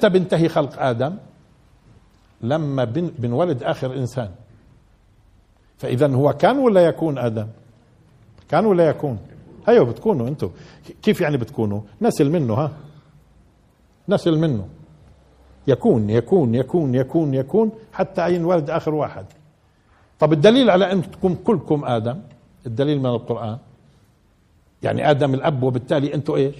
إمتى بينتهي خلق آدم لما بن بنولد آخر إنسان. فاذا هو كان ولا يكون آدم؟ كان ولا يكون؟ أيوه بتكونوا أنتم كيف يعني بتكونوا؟ نسل منه ها؟ نسل منه. يكون يكون يكون يكون يكون حتى ينولد آخر واحد. طب الدليل على انكم كلكم آدم؟ الدليل من القرآن. يعني آدم الأب وبالتالي أنتم إيش؟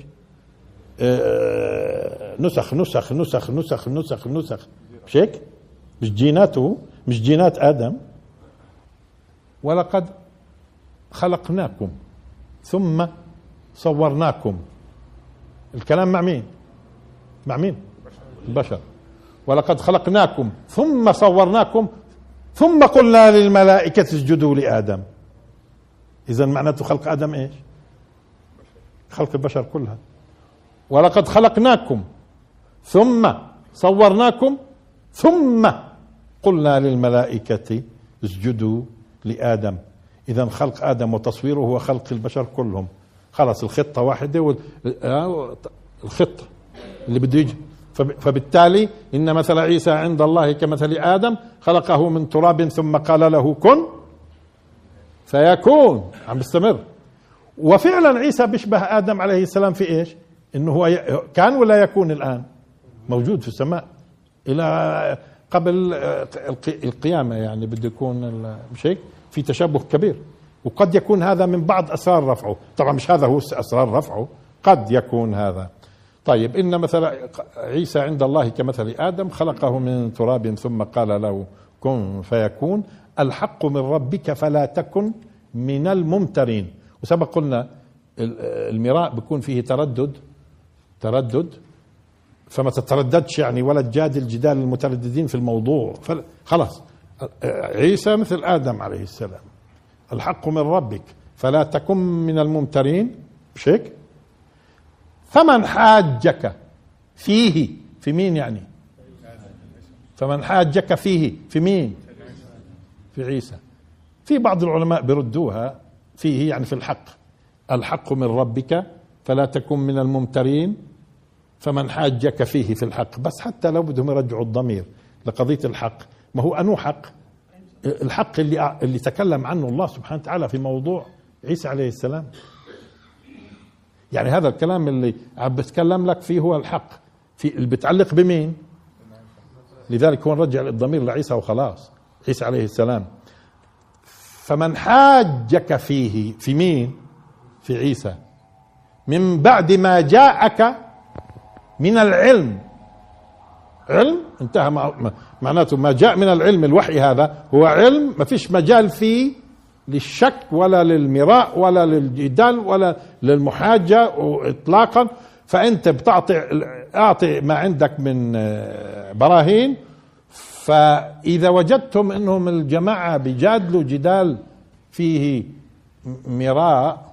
نسخ نسخ نسخ نسخ نسخ نسخ. مش هيك مش جيناته مش جينات آدم. ولقد خلقناكم ثم صورناكم. الكلام مع مين؟ مع مين؟ البشر. ولقد خلقناكم ثم صورناكم ثم قلنا للملائكة اسجدوا لآدم. إذا معناته خلق آدم إيش؟ خلق البشر كلها. ولقد خلقناكم ثم صورناكم ثم قلنا للملائكة اسجدوا لآدم. إذا خلق آدم وتصويره هو خلق البشر كلهم. خلاص الخطة واحدة والخطة اللي بده يجي. فبالتالي إن مثل عيسى عند الله كمثل آدم خلقه من تراب ثم قال له كن فيكون. عم بيستمر وفعلا عيسى بيشبه آدم عليه السلام في إيش؟ إنه هو كان ولا يكون الآن؟ موجود في السماء. إلى قبل القيامة يعني بده يكون مش هيك؟ في تشابه كبير. وقد يكون هذا من بعض أسرار رفعه. طبعا مش هذا هو أسرار رفعه. قد يكون هذا. طيب إن مثل عيسى عند الله كمثل آدم خلقه من تراب ثم قال له كن فيكون. الحق من ربك فلا تكن من الممترين. وسبق قلنا المراء بيكون فيه تردد. تردد. فما تترددش يعني ولا تجادل جدال المترددين في الموضوع. خلاص. عيسى مثل آدم عليه السلام. الحق من ربك. فلا تكن من الممترين. مش هيك فمن حاجك فيه. في مين يعني؟ فمن حاجك فيه. في مين؟ في عيسى. في بعض العلماء بردوها فيه يعني في الحق. الحق من ربك. فلا تكن من الممترين. فمن حاجك فيه في الحق. بس حتى لو بدهم يرجعوا الضمير لقضية الحق ما هو أنو حق؟ الحق اللي اللي تكلم عنه الله سبحانه وتعالى في موضوع عيسى عليه السلام. يعني هذا الكلام اللي عم بتكلم لك فيه هو الحق. في اللي بتعلق بمين؟ لذلك هو نرجع الضمير لعيسى وخلاص عيسى عليه السلام. فمن حاجك فيه في مين؟ في عيسى. من بعد ما جاءك من العلم. علم؟ انتهى. معناته ما جاء من العلم الوحي هذا هو علم. ما فيش مجال فيه للشك ولا للمراء ولا للجدال ولا للمحاجة اطلاقا. فانت بتعطي أعطي ما عندك من براهين فإذا وجدتم إنهم الجماعة بيجادلوا جدال فيه مراء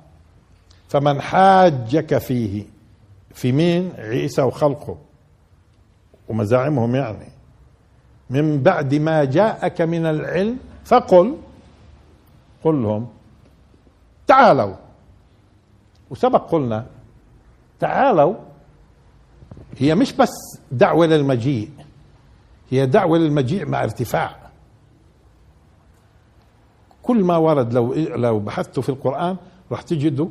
فمن حاجك فيه. في مين؟ عيسى وخلقه. ومزاعمهم يعني. من بعد ما جاءك من العلم فقل قل لهم تعالوا. وسبق قلنا تعالوا. هي مش بس دعوة للمجيء هي دعوة للمجيء مع ارتفاع. كل ما ورد لو لو بحثتوا في القرآن راح تجدوا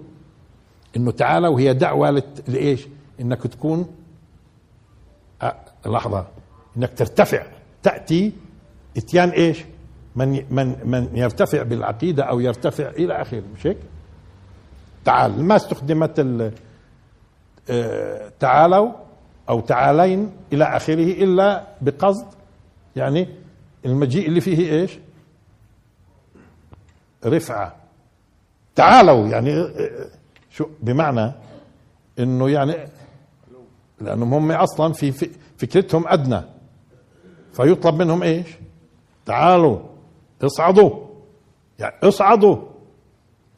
إنه تعالوا هي دعوة لإيش؟ إنك تكون لحظة إنك ترتفع تأتي إتيان إيش؟ من من من يرتفع بالعقيدة أو يرتفع إلى آخره مش هيك؟ تعال ما استخدمت آه، تعالوا أو تعالين إلى آخره إلا بقصد يعني المجيء اللي فيه إيش؟ رفعة. تعالوا يعني آه، شو بمعنى إنه يعني لأنهم هم أصلا في فكرتهم أدنى. فيطلب منهم إيش؟ تعالوا اصعدوا. يعني اصعدوا.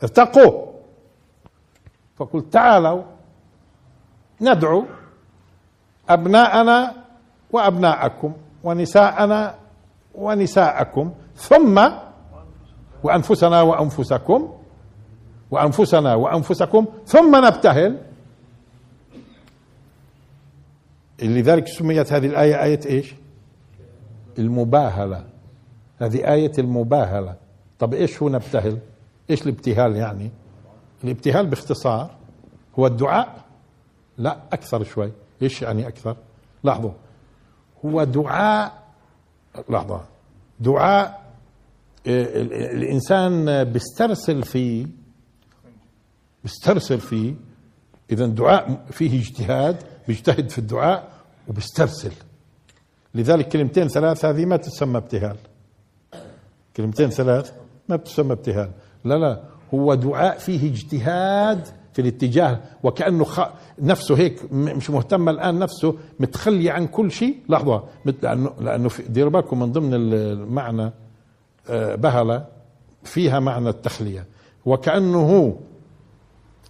ارتقوا. فقلت تعالوا ندعو أبناءنا وأبناءكم ونساءنا ونساءكم ثم وأنفسنا وأنفسكم وأنفسنا وأنفسكم ثم نبتهل. لذلك سميت هذه الآية آية إيش؟ المباهلة. هذه آية المباهلة. طب إيش هو نبتهل؟ إيش الابتهال يعني؟ الابتهال باختصار هو الدعاء. لا أكثر شوي. إيش يعني أكثر؟ لاحظوا. هو دعاء لحظة. دعاء آه، الإنسان بيسترسل فيه بيسترسل فيه. إذا دعاء فيه اجتهاد بيجتهد في الدعاء وبيسترسل لذلك كلمتين ثلاث هذه ما تسمى ابتهال. كلمتين ثلاث ما بتسمى ابتهال. لا لا هو دعاء فيه اجتهاد في الاتجاه وكأنه خ... نفسه هيك مش مهتم الآن نفسه متخلي عن كل شيء. لحظة لأنه لأنه ديروا بالكم من ضمن المعنى آه، بهلة فيها معنى التخلية. وكأنه هو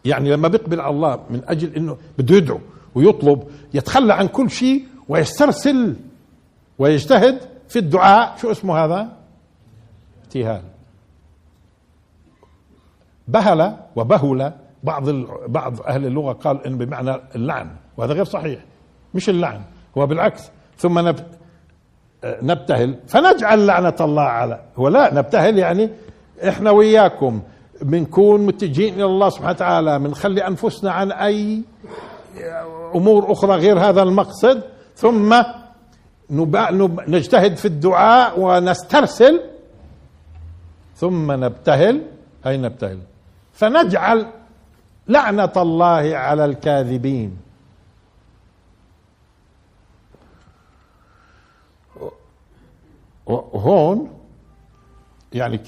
يعني لما بيقبل على الله من أجل إنه بده يدعو ويطلب يتخلى عن كل شيء ويسترسل ويجتهد في الدعاء. شو اسمه هذا؟ ابتهال. بهل وبهل. بعض بعض أهل اللغة قال إن بمعنى اللعن وهذا غير صحيح. مش اللعن هو بالعكس. ثم نب نبتهل. فنجعل لعنة الله على هو لا نبتهل يعني إحنا وياكم. بنكون متجهين إلى الله سبحانه وتعالى بنخلي أنفسنا عن أي أمور أخرى غير هذا المقصد ثم نجتهد في الدعاء ونسترسل ثم نبتهل. اي نبتهل؟ فنجعل لعنة الله على الكاذبين. وهون يعني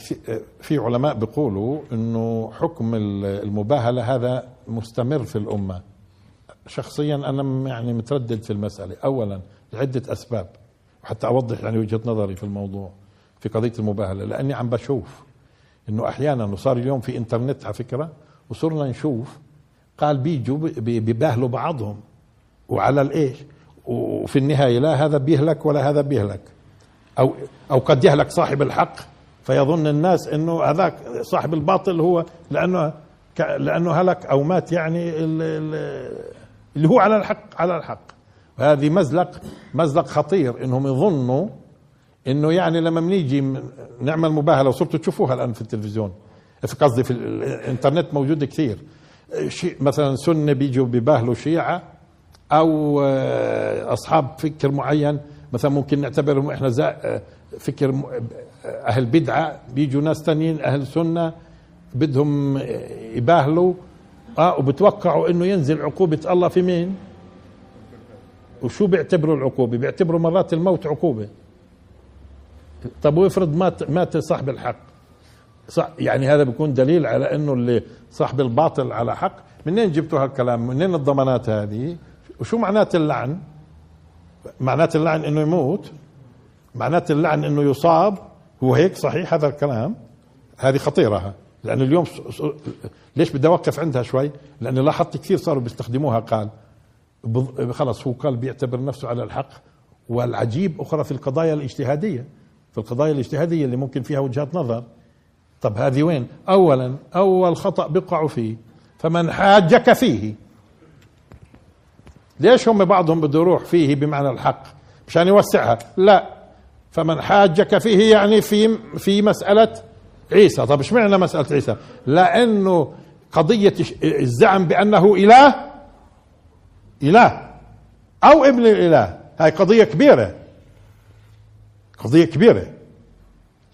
في علماء بيقولوا إنه حكم المباهلة هذا مستمر في الأمة. شخصيا أنا يعني متردد في المسألة. اولا لعدة أسباب وحتى أوضح يعني وجهة نظري في الموضوع في قضية المباهلة لأني عم بشوف إنه أحيانا وصار اليوم في إنترنت على فكرة وصرنا نشوف قال بيجوا بيباهلوا بعضهم. وعلى الإيش؟ وفي النهاية لا هذا بيهلك ولا هذا بيهلك. أو أو قد يهلك صاحب الحق. فيظن الناس إنه هذاك صاحب الباطل هو لأنه لأنه هلك أو مات يعني اللي هو على الحق على الحق. وهذه مزلق مزلق خطير إنهم يظنوا إنه يعني لما بنيجي نعمل مباهله وصرتوا تشوفوها الآن في التلفزيون. في قصدي في الإنترنت موجود كثير. مثلا سنة بيجوا بباهلوا شيعة أو آه، أصحاب فكر معين. مثلا ممكن نعتبرهم إحنا آه، فكر أهل بدعة بيجوا ناس ثانيين أهل سنة بدهم يباهلوا. آه وبتوقعوا إنه ينزل عقوبة الله في مين؟ وشو بيعتبروا العقوبة؟ بيعتبروا مرات الموت عقوبة. طب وافرض مات مات صاحب الحق. صح يعني هذا بيكون دليل على إنه اللي صاحب الباطل على حق. منين جبتوا هالكلام؟ منين الضمانات هذه؟ وشو معنات اللعن؟ معنات اللعن إنه يموت؟ معنات اللعن إنه يصاب؟ هو هيك صحيح هذا الكلام؟ هذه خطيرة. لأن اليوم ليش بدي أوقف عندها شوي؟ لأن لاحظت كثير صاروا بيستخدموها. قال خلص هو قال بيعتبر نفسه على الحق. والعجيب أخرى في القضايا الاجتهادية. في القضايا الاجتهادية اللي ممكن فيها وجهات نظر. طب هذه وين؟ أولا أول خطأ بيقعوا فيه. فمن حاجك فيه. ليش هم بعضهم بده يروح فيه بمعنى الحق؟ مشان يوسعها. لا. فمن حاجك فيه يعني في في مسألة عيسى. طب إيش معنى مسألة عيسى؟ لأنه قضية الزعم بأنه إله إله أو ابن الإله. هاي قضية كبيرة قضية كبيرة.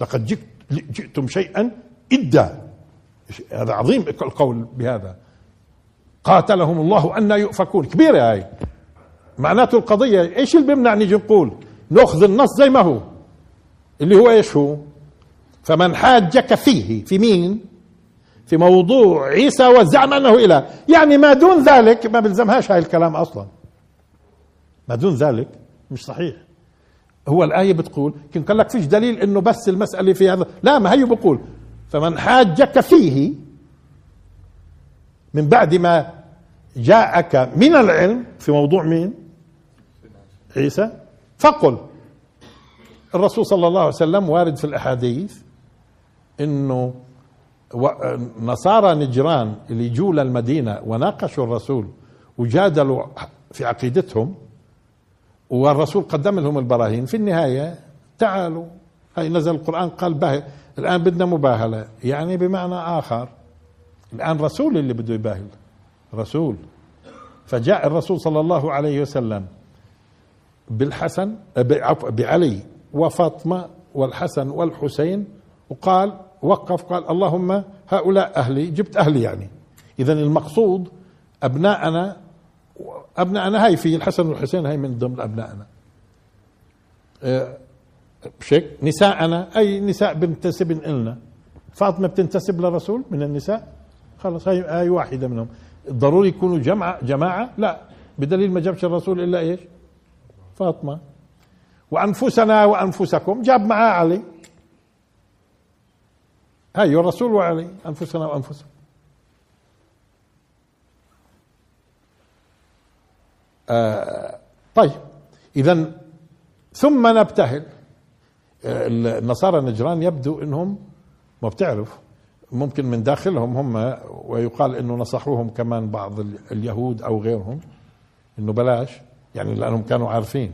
لقد جئت جئتم شيئا إدا هذا عظيم القول بهذا. قاتلهم الله أن يؤفكون. كبيرة هاي. معناته القضية إيش اللي بيمنع نيجي نقول نأخذ النص زي ما هو. اللي هو إيش هو؟ فمن حاجك فيه في مين؟ في موضوع عيسى والزعم أنه إله. يعني ما دون ذلك ما بلزمهاش هاي الكلام أصلا. ما دون ذلك مش صحيح. هو الآية بتقول كن قال لك فيش دليل إنه بس المسألة في هذا. لا ما هي بقول. فمن حاجك فيه من بعد ما جاءك من العلم في موضوع مين؟ عيسى. فقل. الرسول صلى الله عليه وسلم وارد في الأحاديث إنه نصارى نجران اللي جو للمدينة وناقشوا الرسول وجادلوا في عقيدتهم والرسول قدم لهم البراهين. في النهاية تعالوا. هاي نزل القرآن قال باهل الآن بدنا مباهلة. يعني بمعنى آخر. الآن رسول اللي بده يباهل. رسول. فجاء الرسول صلى الله عليه وسلم. بالحسن بعلي وفاطمة والحسن والحسين وقال وقف قال اللهم هؤلاء أهلي جبت أهلي يعني. إذا المقصود أبناءنا أبناءنا هاي في الحسن والحسين هاي من ضمن أبنائنا أه، بشك نساءنا أي نساء بنتسب لنا فاطمة بتنتسب للرسول من النساء؟ خلص هاي هاي واحدة منهم. ضروري يكونوا جماعة جماعة؟ لا. بدليل ما جابش الرسول إلا إيش؟ فاطمة. وأنفسنا وأنفسكم. جاب معاه علي. هاي الرسول وعلي. أنفسنا وأنفسكم. آه طيب. إذا ثم نبتهل. آه النصارى النجران يبدو إنهم ما بتعرف. ممكن من داخلهم هم ويقال إنه نصحوهم كمان بعض اليهود أو غيرهم. إنه بلاش. يعني لأنهم كانوا عارفين.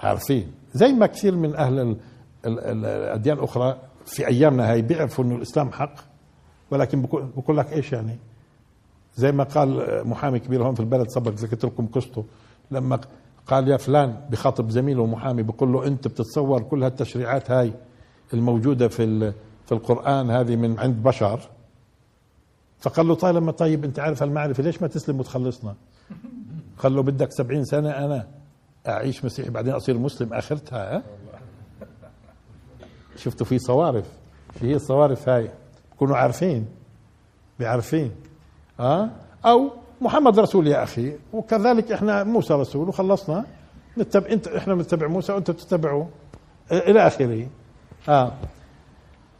عارفين. زي ما كثير من أهل الأديان الأخرى في أيامنا هاي بيعرفوا إنه الإسلام حق ولكن بقول لك إيش يعني؟ زي ما قال محامي كبير هون في البلد سبق ذكرت لكم قصته. لما قال يا فلان بخاطب زميله محامي بقول له أنت بتتصور كل هالتشريعات هاي الموجودة في في القرآن هذه من عند بشر؟ فقال له طالما طيب أنت عارف المعرفه ليش ما تسلم وتخلصنا؟ قال له بدك سبعين سنة أنا أعيش مسيحي بعدين أصير مسلم آخرتها ها شفتوا في صوارف شو هي الصوارف هاي كونوا عارفين بعرفين ها أو محمد رسول يا أخي وكذلك إحنا موسى رسول وخلصنا نتبع انت إحنا بنتبع موسى وأنت تتبعوا إلى آخره آه.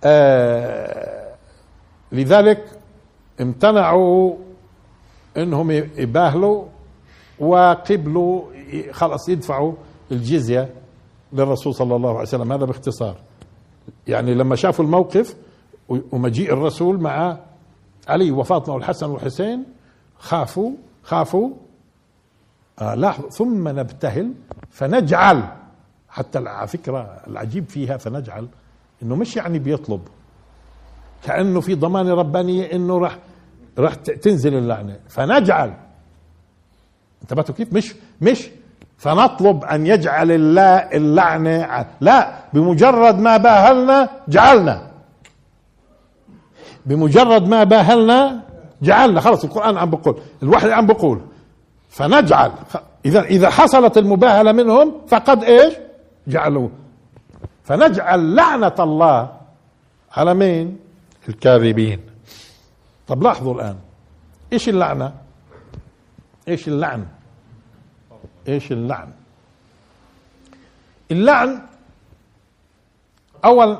آه لذلك امتنعوا إنهم يباهلوا وقبلوا خلص يدفعوا الجزية للرسول صلى الله عليه وسلم. هذا باختصار. يعني لما شافوا الموقف ومجيء الرسول مع علي وفاطمة والحسن والحسين خافوا خافوا. آه لاحظوا ثم نبتهل فنجعل حتى على فكرة العجيب فيها فنجعل إنه مش يعني بيطلب. كأنه في ضمانه ربانية إنه راح راح تنزل اللعنة. فنجعل. انتبهتوا كيف؟ مش مش فنطلب أن يجعل الله اللعنه لا بمجرد ما باهلنا جعلنا. بمجرد ما باهلنا جعلنا. خلص القرآن عم بقول الوحي عم بقول. فنجعل. اذا إذا حصلت المباهلة منهم فقد إيش؟ جعلوا فنجعل لعنة الله على مين؟ الكاذبين. طب لاحظوا الآن إيش اللعنة؟ إيش اللعن؟ إيش اللعن؟ اللعن أول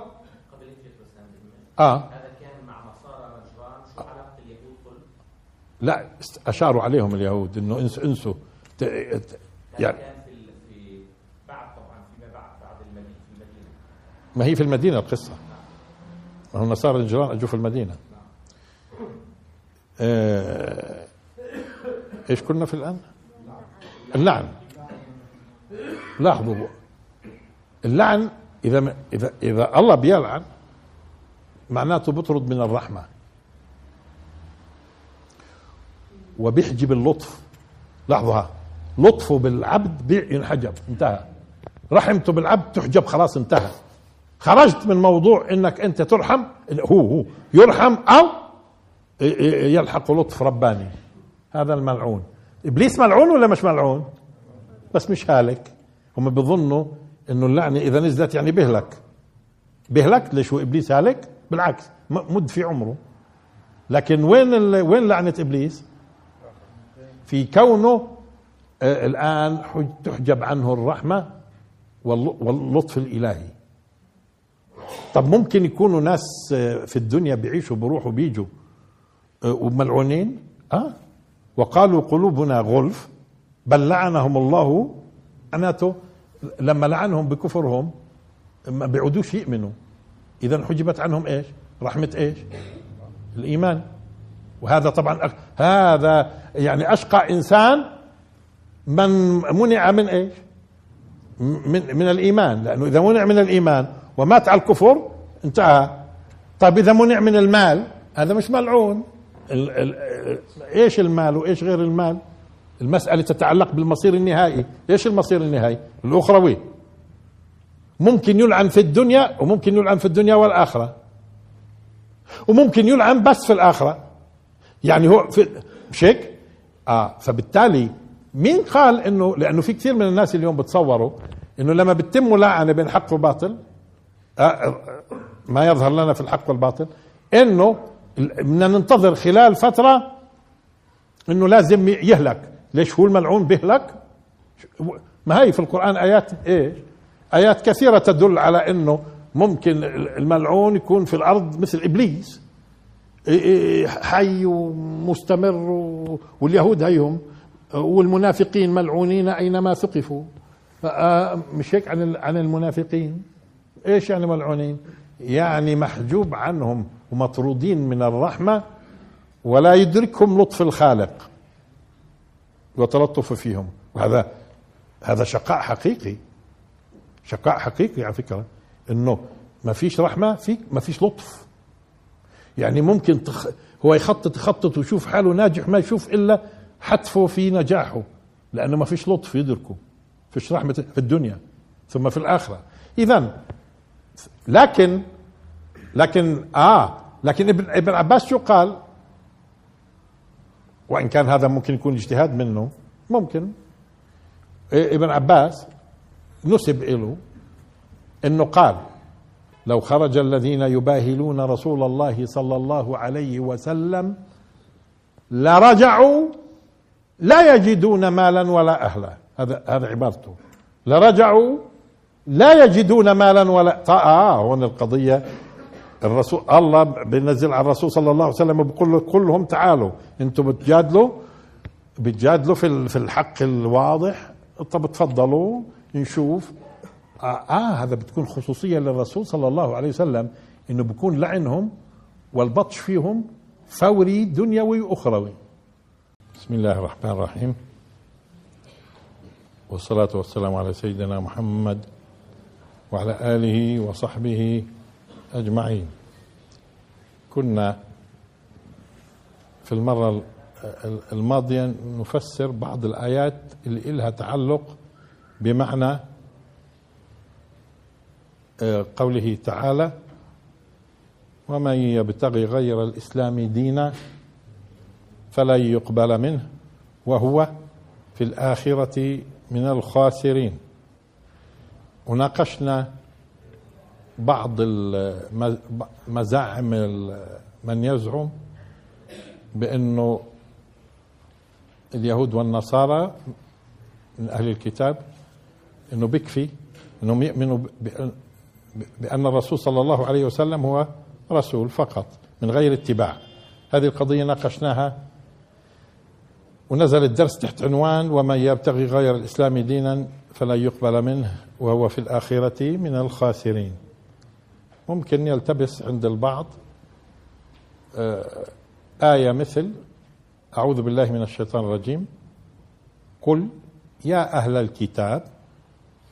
آه. هذا كان مع نصارى نجران شو علاقه اليهود كل لا أشاروا عليهم اليهود إنه إنسوا. انسوا يعني في بعد طبعا فيما بعد بعد المدينة ما هي في المدينة القصة. ما هو نصارى النجران أجوا في المدينة. آه إيش كنا في الآن؟ اللعن. لاحظوا. اللعن إذا اذا إذا الله بيلعن معناته بيطرد من الرحمة. وبيحجب اللطف. لاحظوها لطفه بالعبد ينحجب انتهى. رحمته بالعبد تحجب خلاص انتهى. خرجت من موضوع إنك أنت ترحم هو هو. يرحم أو يلحق لطف رباني. هذا الملعون. إبليس ملعون ولا مش ملعون؟ بس مش هالك. هم بيظنوا إنه اللعنة إذا نزلت يعني بهلك. بهلك؟ ليش هو إبليس هالك؟ بالعكس مد في عمره. لكن وين وين لعنة إبليس؟ في كونه آه الآن تحجب عنه الرحمة واللطف الإلهي. طب ممكن يكونوا ناس آه، في الدنيا بيعيشوا بيروحوا بيجوا آه وملعونين؟ آه وقالوا قلوبنا غلف بل لعنهم الله معناته لما لعنهم بكفرهم ما بيعودوش يؤمنوا. اذا حجبت عنهم إيش؟ رحمة إيش؟ الإيمان. وهذا طبعا هذا يعني أشقى إنسان من منع من إيش؟ من, من الإيمان لأنه إذا منع من الإيمان ومات على الكفر انتهى. طيب إذا منع من المال هذا مش ملعون. ال ال إيش المال وايش غير المال؟ المسألة تتعلق بالمصير النهائي. إيش المصير النهائي؟ الأخروي. ممكن يلعن في الدنيا وممكن يلعن في الدنيا والآخرة. وممكن يلعن بس في الآخرة. يعني هو في مش هيك؟ آه فبالتالي مين قال انه لأنه في كثير من الناس اليوم بتصوروا إنه لما بتتم ملاعنة بين حق وباطل آه ما يظهر لنا في الحق والباطل إنه بدنا ننتظر خلال فترة إنه لازم يهلك. ليش هو الملعون بيهلك؟ ما هي في القرآن آيات إيش؟ آيات كثيرة تدل على إنه ممكن الملعون يكون في الأرض مثل إبليس. حي ومستمر واليهود هيهم. والمنافقين ملعونين أينما ثقفوا. آه، مش هيك عن عن المنافقين؟ إيش يعني ملعونين؟ يعني محجوب عنهم. ومطرودين من الرحمة ولا يدركهم لطف الخالق وتلطف فيهم. وهذا هذا شقاء حقيقي. شقاء حقيقي على فكرة. إنه ما فيش رحمة فيك ما فيش لطف. يعني ممكن تخ... هو يخطط يخطط ويشوف حاله ناجح ما يشوف إلا حتفه في نجاحه لأنه ما فيش لطف يدركه. فيش رحمة في الدنيا ثم في الآخرة. اذا لكن لكن آه لكن ابن ابن عباس شو قال وإن كان هذا ممكن يكون اجتهاد منه ممكن. ابن عباس نسب له إنه قال لو خرج الذين يباهلون رسول الله صلى الله عليه وسلم لرجعوا لا يجدون مالا ولا أهلا. هذا هذا عبارته. لرجعوا لا يجدون مالا ولا آه هون القضية الرسول الله بينزل على الرسول صلى الله عليه وسلم وبقول كلهم تعالوا. أنتم بتجادلوا؟ بتجادلوا في في الحق الواضح؟ طب تفضلوا نشوف. آه, آه هذا بتكون خصوصية للرسول صلى الله عليه وسلم إنه بكون لعنهم والبطش فيهم فوري دنيوي وأخروي. بسم الله الرحمن الرحيم. والصلاة والسلام على سيدنا محمد وعلى آله وصحبه أجمعين. كنا في المرة الماضية نفسر بعض الآيات اللي إلها تعلق بمعنى آه، قوله تعالى ومن يبتغي غير الإسلام دينا فلن يقبل منه وهو في الآخرة من الخاسرين. وناقشنا بعض مزاعم من يزعم بأنه اليهود والنصارى من أهل الكتاب إنه بكفي إنهم يؤمنوا بأن الرسول صلى الله عليه وسلم هو رسول فقط من غير اتباع. هذه القضية ناقشناها. ونزل الدرس تحت عنوان ومن يبتغي غير الإسلام دينا فلا يقبل منه وهو في الآخرة من الخاسرين ممكن يلتبس عند البعض آه، آية مثل أعوذ بالله من الشيطان الرجيم قل يا أهل الكتاب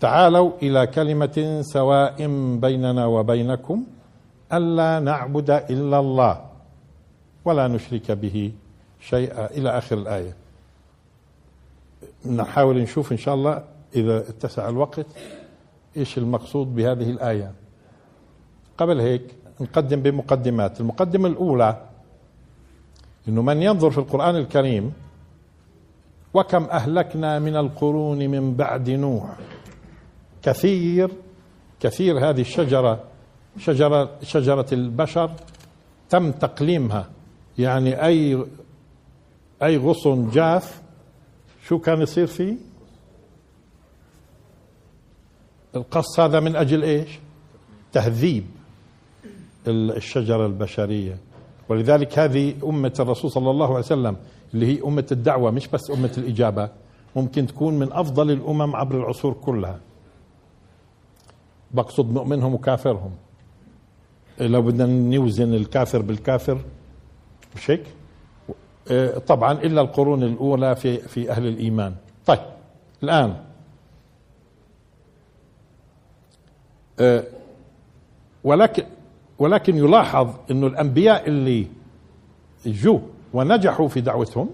تعالوا إلى كلمة سواء بيننا وبينكم ألا نعبد إلا الله ولا نشرك به شيئا. إلى آخر الآية. نحاول نشوف إن شاء الله إذا اتسع الوقت إيش المقصود بهذه الآية. قبل هيك نقدم بمقدمات. المقدمة الأولى أنه من ينظر في القرآن الكريم وكم أهلكنا من القرون من بعد نوح. كثير كثير هذه الشجرة شجرة شجرة البشر تم تقليمها. يعني أي أي غصن جاف شو كان يصير فيه؟ القص هذا من أجل إيش؟ تهذيب. الشجرة البشرية. ولذلك هذه أمة الرسول صلى الله عليه وسلم اللي هي أمة الدعوة مش بس أمة الإجابة ممكن تكون من أفضل الأمم عبر العصور كلها. بقصد مؤمنهم وكافرهم. لو بدنا نوزن الكافر بالكافر مش هيك؟ طبعا إلا القرون الأولى في, في أهل الإيمان. طيب الآن. آه، ولكن ولكن يلاحظ إنه الأنبياء اللي جو ونجحوا في دعوتهم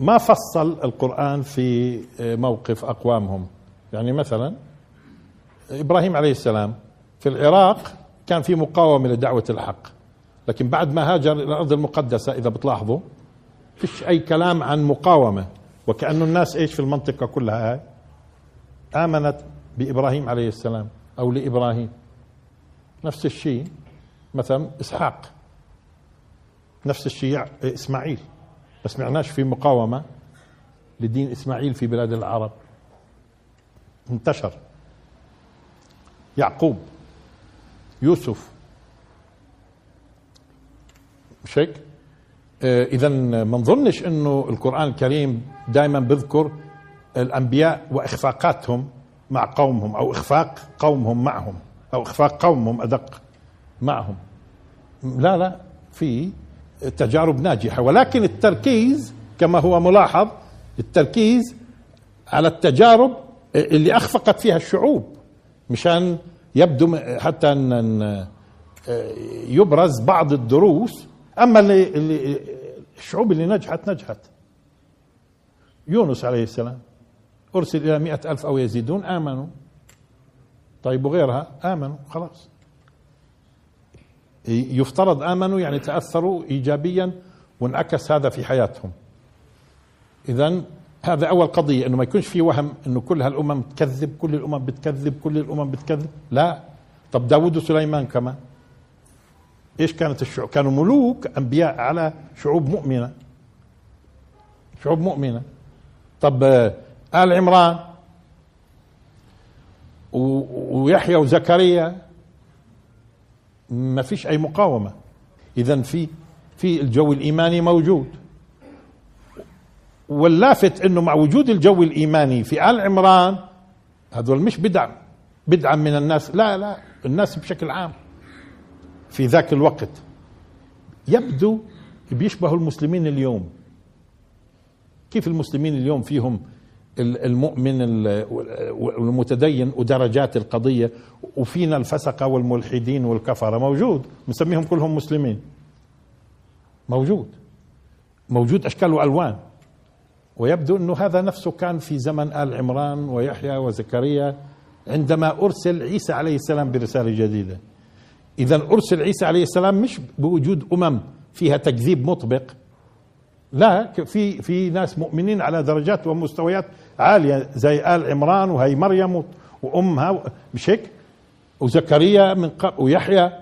ما فصل القرآن في آه، موقف أقوامهم. يعني مثلا إبراهيم عليه السلام في العراق كان في مقاومة لدعوة الحق لكن بعد ما هاجر إلى الأرض المقدسة إذا بتلاحظوا فيش أي كلام عن مقاومة وكأنه الناس إيش في المنطقة كلها؟ هاي آمنت بإبراهيم عليه السلام. أو لإبراهيم. نفس الشيء مثلا إسحاق. نفس الشيء إسماعيل. ما سمعناش في مقاومة لدين إسماعيل في بلاد العرب. انتشر. يعقوب. يوسف. مش هيك؟ آه، اذا ما نظنش إنه القرآن الكريم دائما بذكر الأنبياء وإخفاقاتهم. مع قومهم أو إخفاق قومهم معهم أو إخفاق قومهم أدق معهم. لا لا في تجارب ناجحة. ولكن التركيز كما هو ملاحظ التركيز على التجارب اللي أخفقت فيها الشعوب مشان يبدو حتى ان يبرز بعض الدروس. أما اللي, اللي الشعوب اللي نجحت نجحت. يونس عليه السلام. أرسل إلى مئة ألف أو يزيدون آمنوا. طيب وغيرها؟ آمنوا خلاص. يفترض آمنوا يعني تأثروا إيجابيا وانعكس هذا في حياتهم. إذا هذا أول قضية إنه ما يكونش في وهم إنه كل هالأمم تكذب كل الأمم بتكذب كل الأمم بتكذب. لا. طب داود وسليمان كمان. إيش كانت الشعوب كانوا ملوك أنبياء على شعوب مؤمنة. شعوب مؤمنة. طب آل عمران ويحيى وزكريا. ما فيش أي مقاومة. اذا في في الجو الإيماني موجود. واللافت إنه مع وجود الجو الإيماني في آل عمران هذول مش بدع بدعا من الناس. لا لا الناس بشكل عام في ذاك الوقت. يبدو بيشبه المسلمين اليوم. كيف المسلمين اليوم فيهم المؤمن والمتدين ودرجات القضية وفينا الفسقة والملحدين والكفرة. موجود. نسميهم كلهم مسلمين. موجود. موجود أشكال وألوان. ويبدو أنه هذا نفسه كان في زمن آل عمران ويحيى وزكريا عندما أرسل عيسى عليه السلام برسالة جديدة. إذا أرسل عيسى عليه السلام مش بوجود أمم فيها تكذيب مطبق. لا في في ناس مؤمنين على درجات ومستويات عاليه زي آل عمران وهي مريم وأمها مش هيك وزكريا من قبل ويحيى.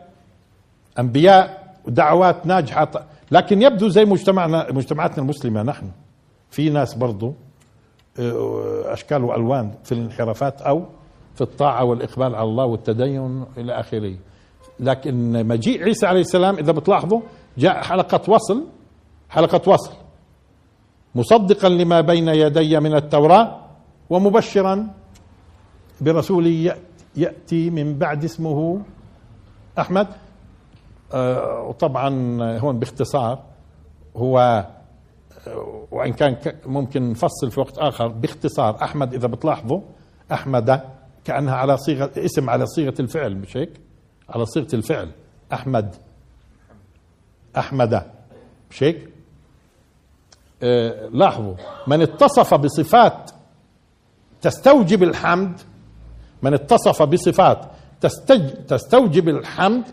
أنبياء. ودعوات ناجحة. لكن يبدو زي مجتمعنا مجتمعاتنا المسلمة نحن. في ناس برضو آه، أشكال وألوان في الانحرافات أو في الطاعة والإقبال على الله والتدين إلى آخره. لكن مجيء عيسى عليه السلام إذا بتلاحظوا جاء حلقة وصل حلقة وصل. مصدقا لما بين يدي من التوراة ومبشرا برسول يأتي من بعد اسمه أحمد آه، وطبعا هون باختصار هو آه، وإن كان ممكن نفصل في وقت آخر باختصار أحمد إذا بتلاحظوا أحمد كأنها على صيغة اسم على صيغة الفعل مش هيك؟ على صيغة الفعل أحمد أحمد مش هيك؟ آه لاحظوا من اتصف بصفات تستوجب الحمد من اتصف بصفات تستوجب الحمد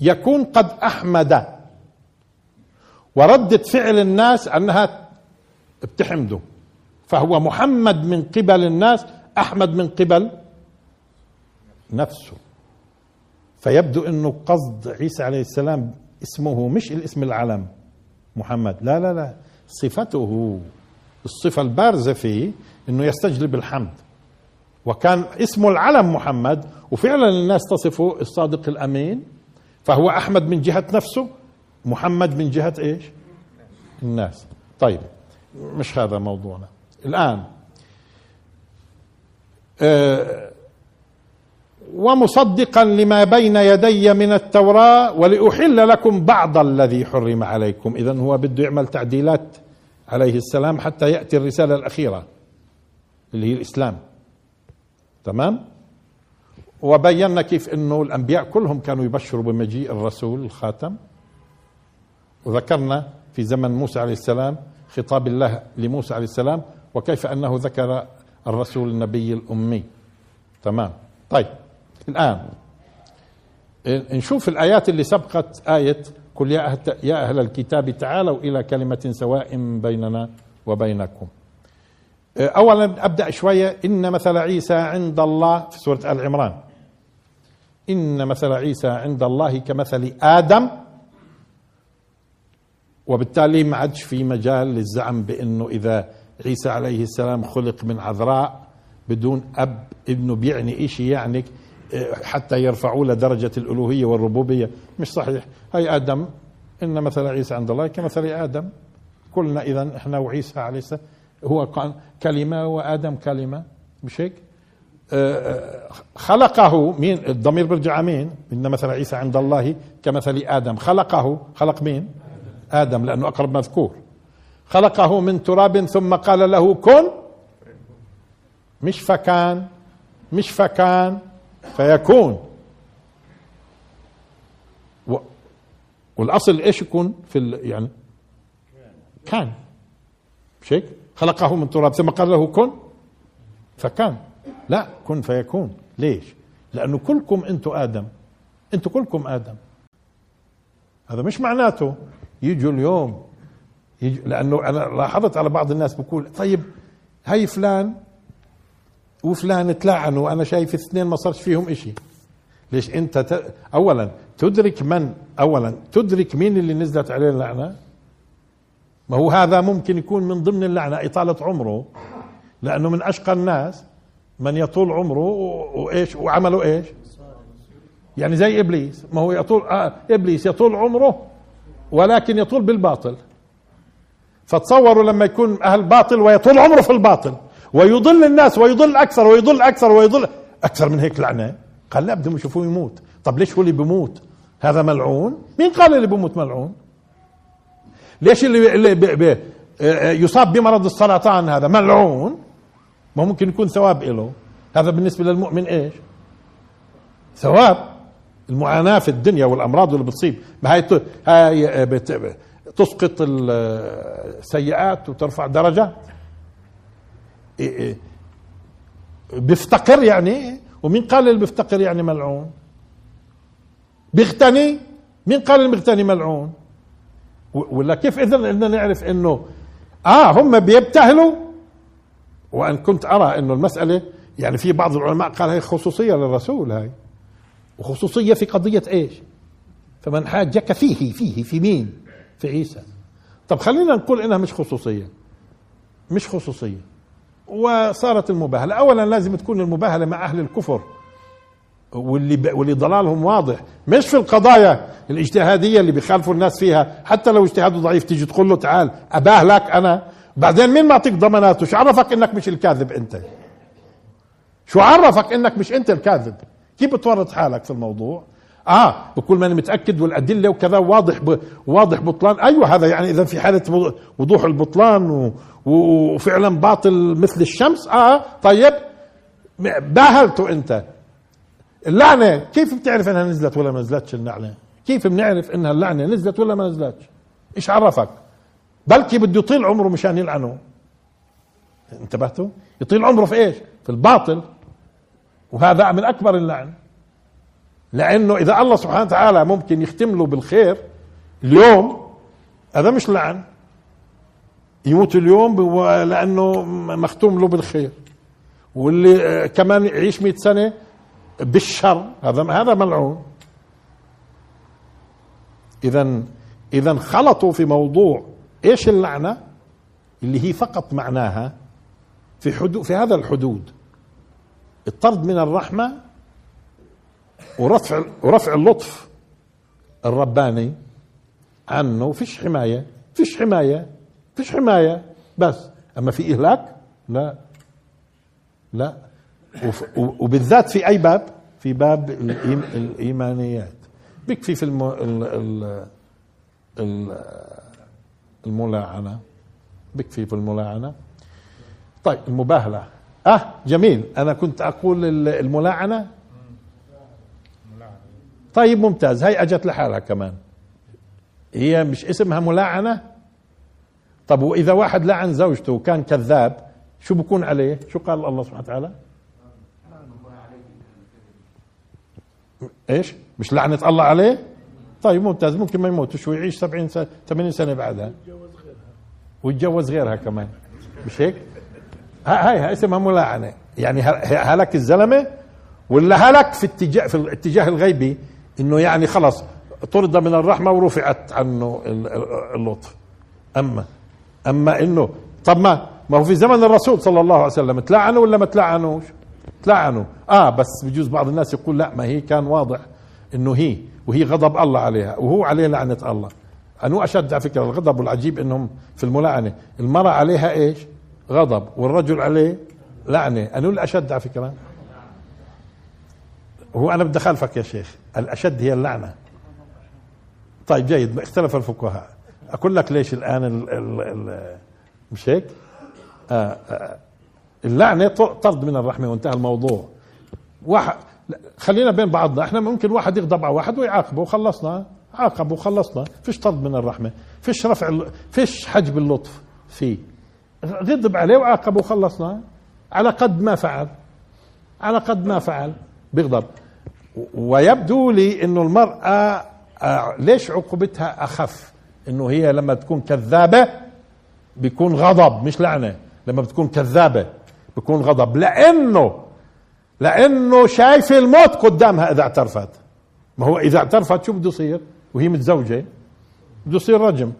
يكون قد أحمد. وردة فعل الناس أنها بتحمده. فهو محمد من قبل الناس أحمد من قبل نفسه. فيبدو انه قصد عيسى عليه السلام اسمه مش الاسم العلم محمد. لا لا لا. صفته الصفة البارزة فيه إنه يستجلب الحمد. وكان اسمه العلم محمد وفعلا الناس تصفه الصادق الأمين. فهو أحمد من جهة نفسه محمد من جهة إيش؟ الناس. طيب مش هذا موضوعنا. الآن آه ومصدقا لما بين يدي من التوراة ولأحل لكم بعض الذي حرم عليكم. إذا هو بده يعمل تعديلات عليه السلام حتى يأتي الرسالة الأخيرة اللي هي الإسلام. تمام؟ وبينا كيف إنه الأنبياء كلهم كانوا يبشروا بمجيء الرسول الخاتم. وذكرنا في زمن موسى عليه السلام خطاب الله لموسى عليه السلام وكيف أنه ذكر الرسول النبي الأمي. تمام؟ طيب. الآن. نشوف الآيات اللي سبقت آية قل يا أهل, الكتاب تعالوا إلى كلمة سواء بيننا وبينكم. أولا أبدأ شوية. إن مثل عيسى عند الله في سورة آل عمران. إن مثل عيسى عند الله كمثل آدم. وبالتالي ما عادش في مجال للزعم بأنه إذا عيسى عليه السلام خلق من عذراء بدون أب ابنه بيعني إشي يعني حتى يرفعوا له درجة الألوهية والربوبية. مش صحيح. هاي آدم إن مثل عيسى عند الله كمثل آدم. كلنا إذا إحنا وعيسى عليه السلام هو كلمة وآدم كلمة. مش هيك؟ خلقه مين؟ الضمير بيرجع مين؟ إن مثل عيسى عند الله كمثل آدم. خلقه خلق مين؟ آدم لأنه أقرب مذكور. خلقه من تراب ثم قال له كن. مش فكان مش فكان. فيكون. و والأصل إيش يكون في يعني؟ كان. مش هيك خلقه من تراب ثم قال له كن. فكان. لا كن فيكون. ليش؟ لأنه كلكم أنتم آدم. أنتم كلكم آدم. هذا مش معناته يجوا اليوم يجوا لأنه أنا لاحظت على بعض الناس بقول طيب هاي فلان وفلان تلعنوا وأنا شايف اثنين ما صارش فيهم إشي. ليش أنت ت... اولا تدرك من اولا تدرك مين اللي نزلت عليه اللعنة؟ ما هو هذا ممكن يكون من ضمن اللعنة إطالة عمره لأنه من أشقى الناس من يطول عمره وإيش وعمله إيش؟ يعني زي إبليس ما هو يطول آه إبليس يطول عمره ولكن يطول بالباطل. فتصوروا لما يكون أهل باطل ويطول عمره في الباطل. ويضل الناس ويضل أكثر ويضل أكثر ويضل أكثر من هيك لعنة. قال لا بدهم يشوفوه يموت. طب ليش هو اللي بيموت هذا ملعون؟ مين قال اللي بيموت ملعون؟ ليش اللي, اللي بي بي يصاب بمرض السرطان هذا ملعون؟ ما ممكن يكون ثواب له هذا بالنسبة للمؤمن إيش؟ ثواب. المعاناة في الدنيا والأمراض اللي بتصيب. ما هي هاي تسقط السيئات وترفع درجات. بيفتقر يعني؟ ومين قال اللي بيفتقر يعني ملعون؟ بيغتني؟ مين قال اللي بيغتني ملعون ولا كيف اذا بدنا نعرف إنه آه هم بيبتهلوا؟ وإن كنت أرى إنه المسألة يعني في بعض العلماء قال هي خصوصية للرسول هاي. وخصوصية في قضية إيش؟ فمن حاجك فيه فيه في مين؟ في عيسى. طب خلينا نقول إنها مش خصوصية. مش خصوصية. وصارت المباهلة. أولا لازم تكون المباهلة مع أهل الكفر واللي واللي ضلالهم واضح. مش في القضايا الاجتهادية اللي بيخالفوا الناس فيها. حتى لو اجتهاده ضعيف تيجي تقول له تعال أباهلك أنا. بعدين مين معطيك ضماناته؟ شو عرفك إنك مش الكاذب أنت؟ شو عرفك إنك مش أنت الكاذب؟ كيف بتورط حالك في الموضوع؟ آه بكل ماني متأكد والأدلة وكذا واضح ب... واضح بطلان. أيوه هذا يعني اذا في حالة وضوح البطلان و... وفعلا باطل مثل الشمس. آه طيب. باهلته أنت. اللعنة كيف بتعرف إنها نزلت ولا ما نزلتش اللعنة؟ كيف بنعرف إنها اللعنة نزلت ولا ما نزلتش؟ إيش عرفك؟ بلكي بده يطيل عمره مشان يلعنه. انتبهتوا؟ يطيل عمره في إيش؟ في الباطل. وهذا من أكبر اللعن. لأنه إذا الله سبحانه وتعالى ممكن يختم له بالخير اليوم هذا مش لعن. يموت اليوم لأنه مختوم له بالخير. واللي كمان يعيش 100 سنة بالشر هذا هذا ملعون. اذا اذا خلطوا في موضوع إيش اللعنة؟ اللي هي فقط معناها في حدود في هذا الحدود. الطرد من الرحمة ورفع ورفع اللطف الرباني عنه. فيش حماية فيش حماية فيش حماية. بس أما في إهلاك لا لا. وبالذات في أي باب في باب الإيمانيات. بيكفي في الم... ال... ال... الملاعنة. بكفي في الملاعنة. طيب المباهلة. آه جميل. أنا كنت أقول ال- الملاعنة طيب ممتاز. هاي أجت لحالها كمان. هي مش اسمها ملاعنة طب وإذا واحد لعن زوجته وكان كذاب شو بكون عليه؟ شو قال الله سبحانه وتعالى؟ إيش؟ مش لعنة الله عليه؟ طيب ممتاز. ممكن ما يموتش ويعيش 70 سنة 80 سنة بعدها. ويتجوز غيرها كمان. مش هيك؟ ها- هاي اسمها ملاعنة يعني هلك الزلمة ولا هلك في اتجاه في الاتجاه الغيبي؟ إنه يعني خلص طرد من الرحمة ورفعت عنه ال- ال- اللطف اما أما انه طب ما ما هو في زمن الرسول صلى الله عليه وسلم تلعنوا ولا ما تلعنوش؟ تلعنوا. آه بس بجوز بعض الناس يقول لا ما هي كان واضح إنه هي وهي غضب الله عليها وهو عليه لعنة الله. انو أشد على فكرة الغضب والعجيب إنهم في الملاعنة المرأة عليها إيش؟ غضب والرجل عليه لعنة. انو الاشد على فكرة. هو أنا بدي أخالفك يا شيخ. الأشد هي اللعنة. طيب جيد اختلف الفقهاء. أقول لك ليش الآن ال ال ال مش هيك؟ آه آه اللعنة طرد من الرحمة وانتهى الموضوع. واحد خلينا بين بعضنا. إحنا ممكن واحد يغضب على واحد ويعاقبه وخلصنا. عاقبه وخلصنا. فيش طرد من الرحمة. فيش رفع فيش حجب اللطف فيه. غضب عليه وعاقبه وخلصنا. على قد ما فعل. على قد ما فعل. بيغضب. ويبدو لي إنه المرأة آه، ليش عقوبتها أخف؟ إنه هي لما تكون كذابة بيكون غضب مش لعنة. لما بتكون كذابة بيكون غضب. لأنه لأنه شايفة الموت قدامها إذا اعترفت. ما هو إذا اعترفت شو بده يصير؟ وهي متزوجة بده يصير رجم.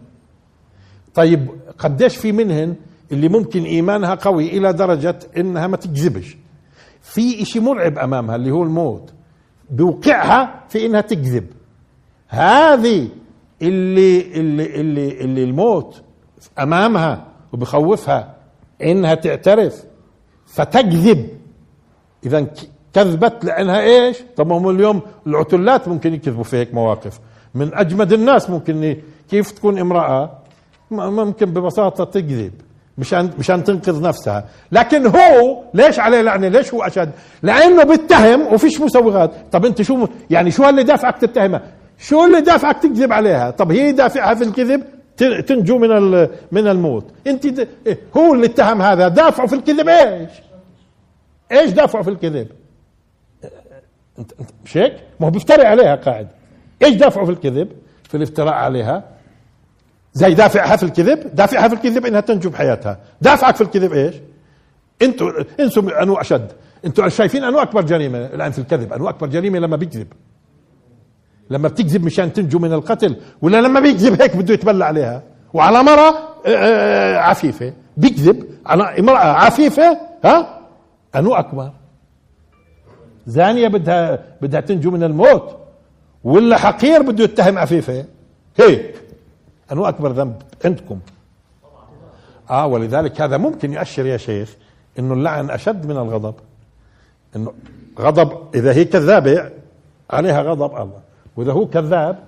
طيب قديش في منهن اللي ممكن إيمانها قوي إلى درجة إنها ما تكذبش في إشي مرعب أمامها اللي هو الموت. بوقعها في إنها تكذب. هذه اللي اللي اللي اللي الموت أمامها وبخوفها إنها تعترف فتكذب. إذا كذبت لأنها إيش؟ طب هم اليوم العتلات ممكن يكذبوا في هيك مواقف. من أجمد الناس ممكن كيف تكون امرأة؟ ممكن ببساطة تكذب. مشان مشان تنقذ نفسها. لكن هو ليش عليه لعنة؟ ليش هو أشد؟ لأنه بيتهم وفيش مسوغات. طب أنت شو يعني شو اللي دافعك تتهمها؟ شو اللي دافعك تكذب عليها؟ طب هي دافعها في الكذب؟ تنجو من من الموت. أنت إيه، هو اللي اتهم هذا. دافعه في الكذب إيش؟ إيش دافعه في الكذب؟ انت انت مش هيك ما هو بيفتري عليها قاعد. إيش دافعه في الكذب؟ في الافتراء عليها. زي دافعها في الكذب دافعها في الكذب إنها تنجو بحياتها. دافعك في الكذب إيش؟ أنتوا انسوا انو اشد أنتوا شايفين انو أكبر جريمة الآن في الكذب انو أكبر جريمة لما بيكذب. لما بتكذب مشان تنجو من القتل ولا لما بيكذب هيك بده يتبلى عليها. وعلى مرة آه، آه، عفيفة. بيكذب على امرأة عفيفة ها؟ أنو أكبر. زانية بدها بدها تنجو من الموت. ولا حقير بده يتهم عفيفة. هيك. أنو أكبر ذنب عندكم. آه ولذلك هذا ممكن يؤشر يا شيخ إنه اللعن أشد من الغضب. إنه غضب إذا هي كذابة عليها غضب الله وإذا هو كذاب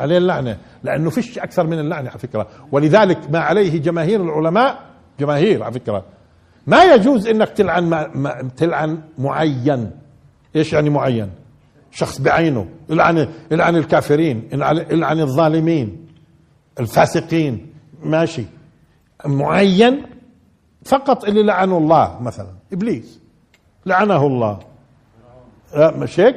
عليه اللعنة لأنه فيش أكثر من اللعنة على فكرة. ولذلك ما عليه جماهير العلماء جماهير على فكرة ما يجوز إنك تلعن ما ما تلعن معين. إيش يعني معين؟ شخص بعينه العن العن الكافرين العن الظالمين. الفاسقين ماشي. معين فقط اللي لعنه الله مثلا. إبليس. لعنه الله. لا مش هيك؟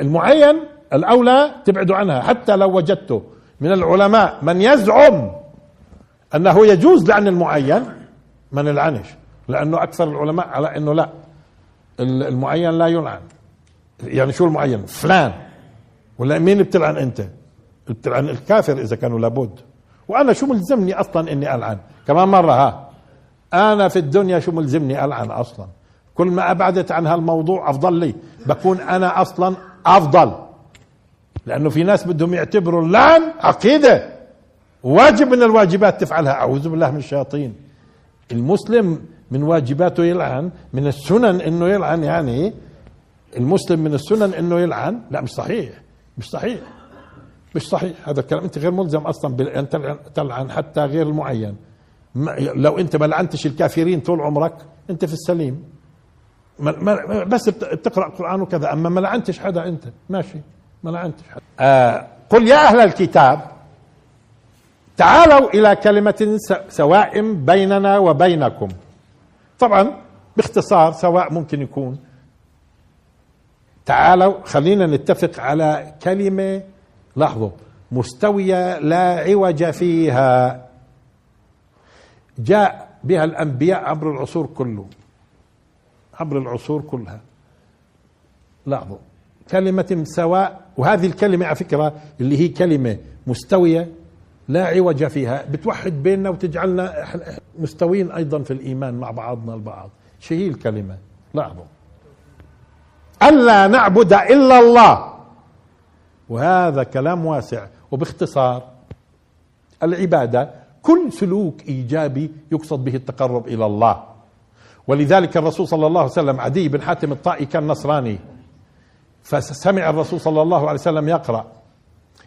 المعين الأولى تبعدوا عنها حتى لو وجدته. من العلماء من يزعم أنه يجوز لعن المعين ما نلعنش. لأنه أكثر العلماء على إنه لا. المعين لا يلعن. يعني شو المعين؟ فلان. ولا مين بتلعن أنت؟ بتلعن الكافر إذا كانوا لابد. وأنا شو ملزمني أصلا إني ألعن؟ كمان مرة ها. أنا في الدنيا شو ملزمني ألعن أصلا؟ كل ما أبعدت عن هالموضوع أفضل لي. بكون أنا أصلا أفضل. لأنه في ناس بدهم يعتبروا اللعن عقيدة. واجب من الواجبات تفعلها. أعوذ بالله من الشياطين. المسلم من واجباته يلعن من السنن إنه يلعن يعني المسلم من السنن إنه يلعن؟ لا مش صحيح. مش صحيح. مش صحيح. هذا الكلام. أنت غير ملزم أصلا بان تلعن حتى غير المعين. لو أنت ما لعنتش الكافرين طول عمرك أنت في السليم. بس بتقرأ قران وكذا. أما ما لعنتش حدا أنت. ماشي. ما لعنتش حدا. آه قل يا أهل الكتاب تعالوا إلى كلمة سواء بيننا وبينكم. طبعا باختصار سواء ممكن يكون تعالوا خلينا نتفق على كلمة لاحظوا مستوية لا عوج فيها. جاء بها الأنبياء عبر العصور كله. عبر العصور كلها. لاحظوا كلمة سواء وهذه الكلمة على فكرة اللي هي كلمة مستوية لا عوج فيها بتوحد بيننا وتجعلنا مستوين أيضا في الإيمان مع بعضنا البعض. شو هي الكلمة لاحظوا. ألا نعبد إلا الله. وهذا كلام واسع. وباختصار العبادة كل سلوك إيجابي يقصد به التقرب إلى الله. ولذلك الرسول صلى الله عليه وسلم عدي بن حاتم الطائي كان نصراني. فسمع الرسول صلى الله عليه وسلم يقرأ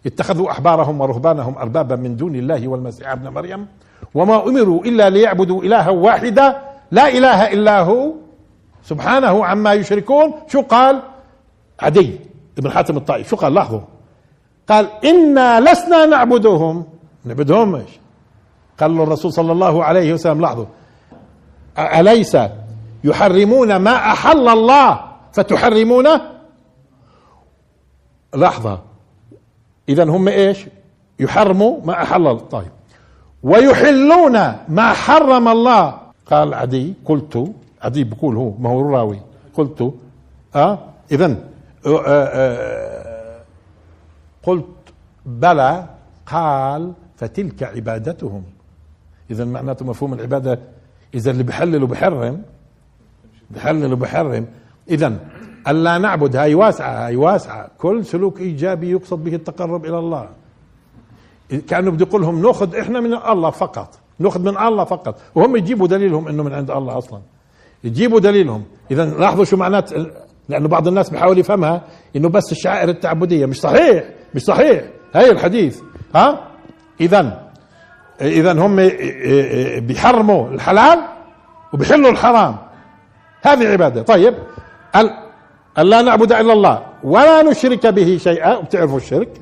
اتخذوا أحبارهم ورهبانهم أربابا من دون الله والمسيح ابن مريم وما أمروا إلا ليعبدوا إلها واحدا لا إله إلا هو سبحانه عما يشركون. شو قال؟ عدي. بن حاتم الطائي شو قال؟ لاحظوا. قال إنا لسنا نعبدهم. نعبدهم إيش؟ قال له الرسول صلى الله عليه وسلم لاحظوا. أليس يحرمون ما أحل الله فتحرمونه؟ لحظة. إذا هم إيش؟ يحرموا ما أحل الله. طيب. ويحلون ما حرم الله. قال عدي قلت عدي بقول هو ما هو الراوي قلت آه آه قلت بلى قال فتلك عبادتهم. اذا معناته مفهوم العبادة اذا اللي بحلل وبحرم بحلل وبحرم. اذا ألا نعبد هاي واسعة هاي واسعة. كل سلوك إيجابي يقصد به التقرب إلى الله. كأنه بده يقول لهم نأخذ إحنا من الله فقط نأخذ من الله فقط. وهم يجيبوا دليلهم إنه من عند الله أصلا. يجيبوا دليلهم. اذا لاحظوا شو معنات لأنه بعض الناس بحاول يفهمها إنه بس الشعائر التعبدية. مش صحيح مش صحيح. هي الحديث. ها؟ اذا اذا هم بيحرموا الحلال وبيحلوا الحرام. هذه عبادة. طيب أن لا نعبد إلا الله ولا نشرك به شيئا. بتعرفوا الشرك؟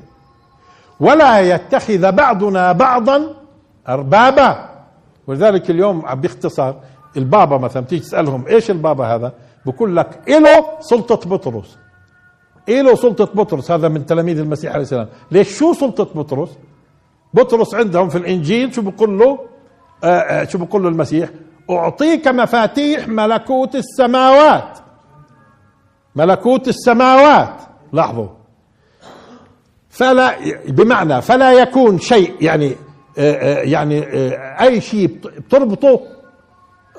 ولا يتخذ بعضنا بعضا اربابا. ولذلك اليوم بإختصار البابا مثلا تيجي تسألهم إيش البابا هذا؟ بقول لك إله سلطة بطرس. إله سلطة بطرس هذا من تلاميذ المسيح عليه السلام. ليش شو سلطة بطرس؟ بطرس عندهم في الإنجيل شو بقول له؟ آه، آه، شو بقول له المسيح؟ أعطيك مفاتيح ملكوت السماوات. ملكوت السماوات. لاحظوا. فلا بمعنى فلا يكون شيء يعني آآ آه، يعني أي شيء بتربطه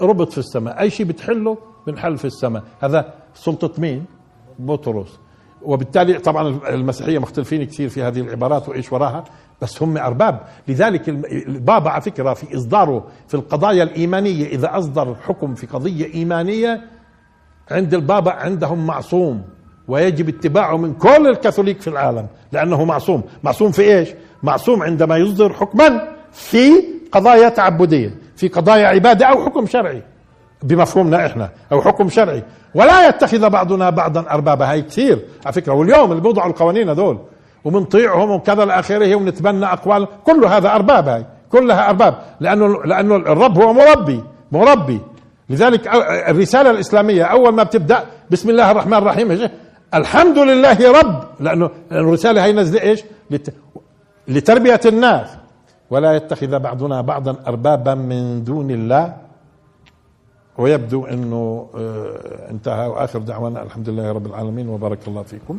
ربط في السماء أي شيء بتحله بنحل في السماء. هذا سلطة مين؟ بطرس. وبالتالي طبعا المسيحية مختلفين كثير في هذه العبارات وإيش وراها بس هم أرباب. لذلك البابا على فكرة في إصداره في القضايا الإيمانية إذا أصدر حكم في قضية إيمانية عند البابا عندهم معصوم ويجب اتباعه من كل الكاثوليك في العالم لأنه معصوم. معصوم في إيش؟ معصوم عندما يصدر حكما في قضايا تعبدية في قضايا عبادة أو حكم شرعي. بمفهومنا إحنا أو حكم شرعي. ولا يتخذ بعضنا بعضا أربابا. هاي كثير على فكرة. واليوم اللي بيوضعوا القوانين هذول وبنطيعهم وكذا لاخره ونتبنى أقوال. كل هذا أرباب هاي. كلها أرباب. لأنه لأنه الرب هو مربي. مربي. لذلك الرسالة الإسلامية أول ما بتبدأ بسم الله الرحمن الرحيم الحمد لله رب. لأنه الرسالة هي نزل إيش؟ لتربية الناس. ولا يتخذ بعضنا بعضا اربابا من دون الله. ويبدو إنه آه، انتهى وآخر دعوانا الحمد لله رب العالمين وبارك الله فيكم.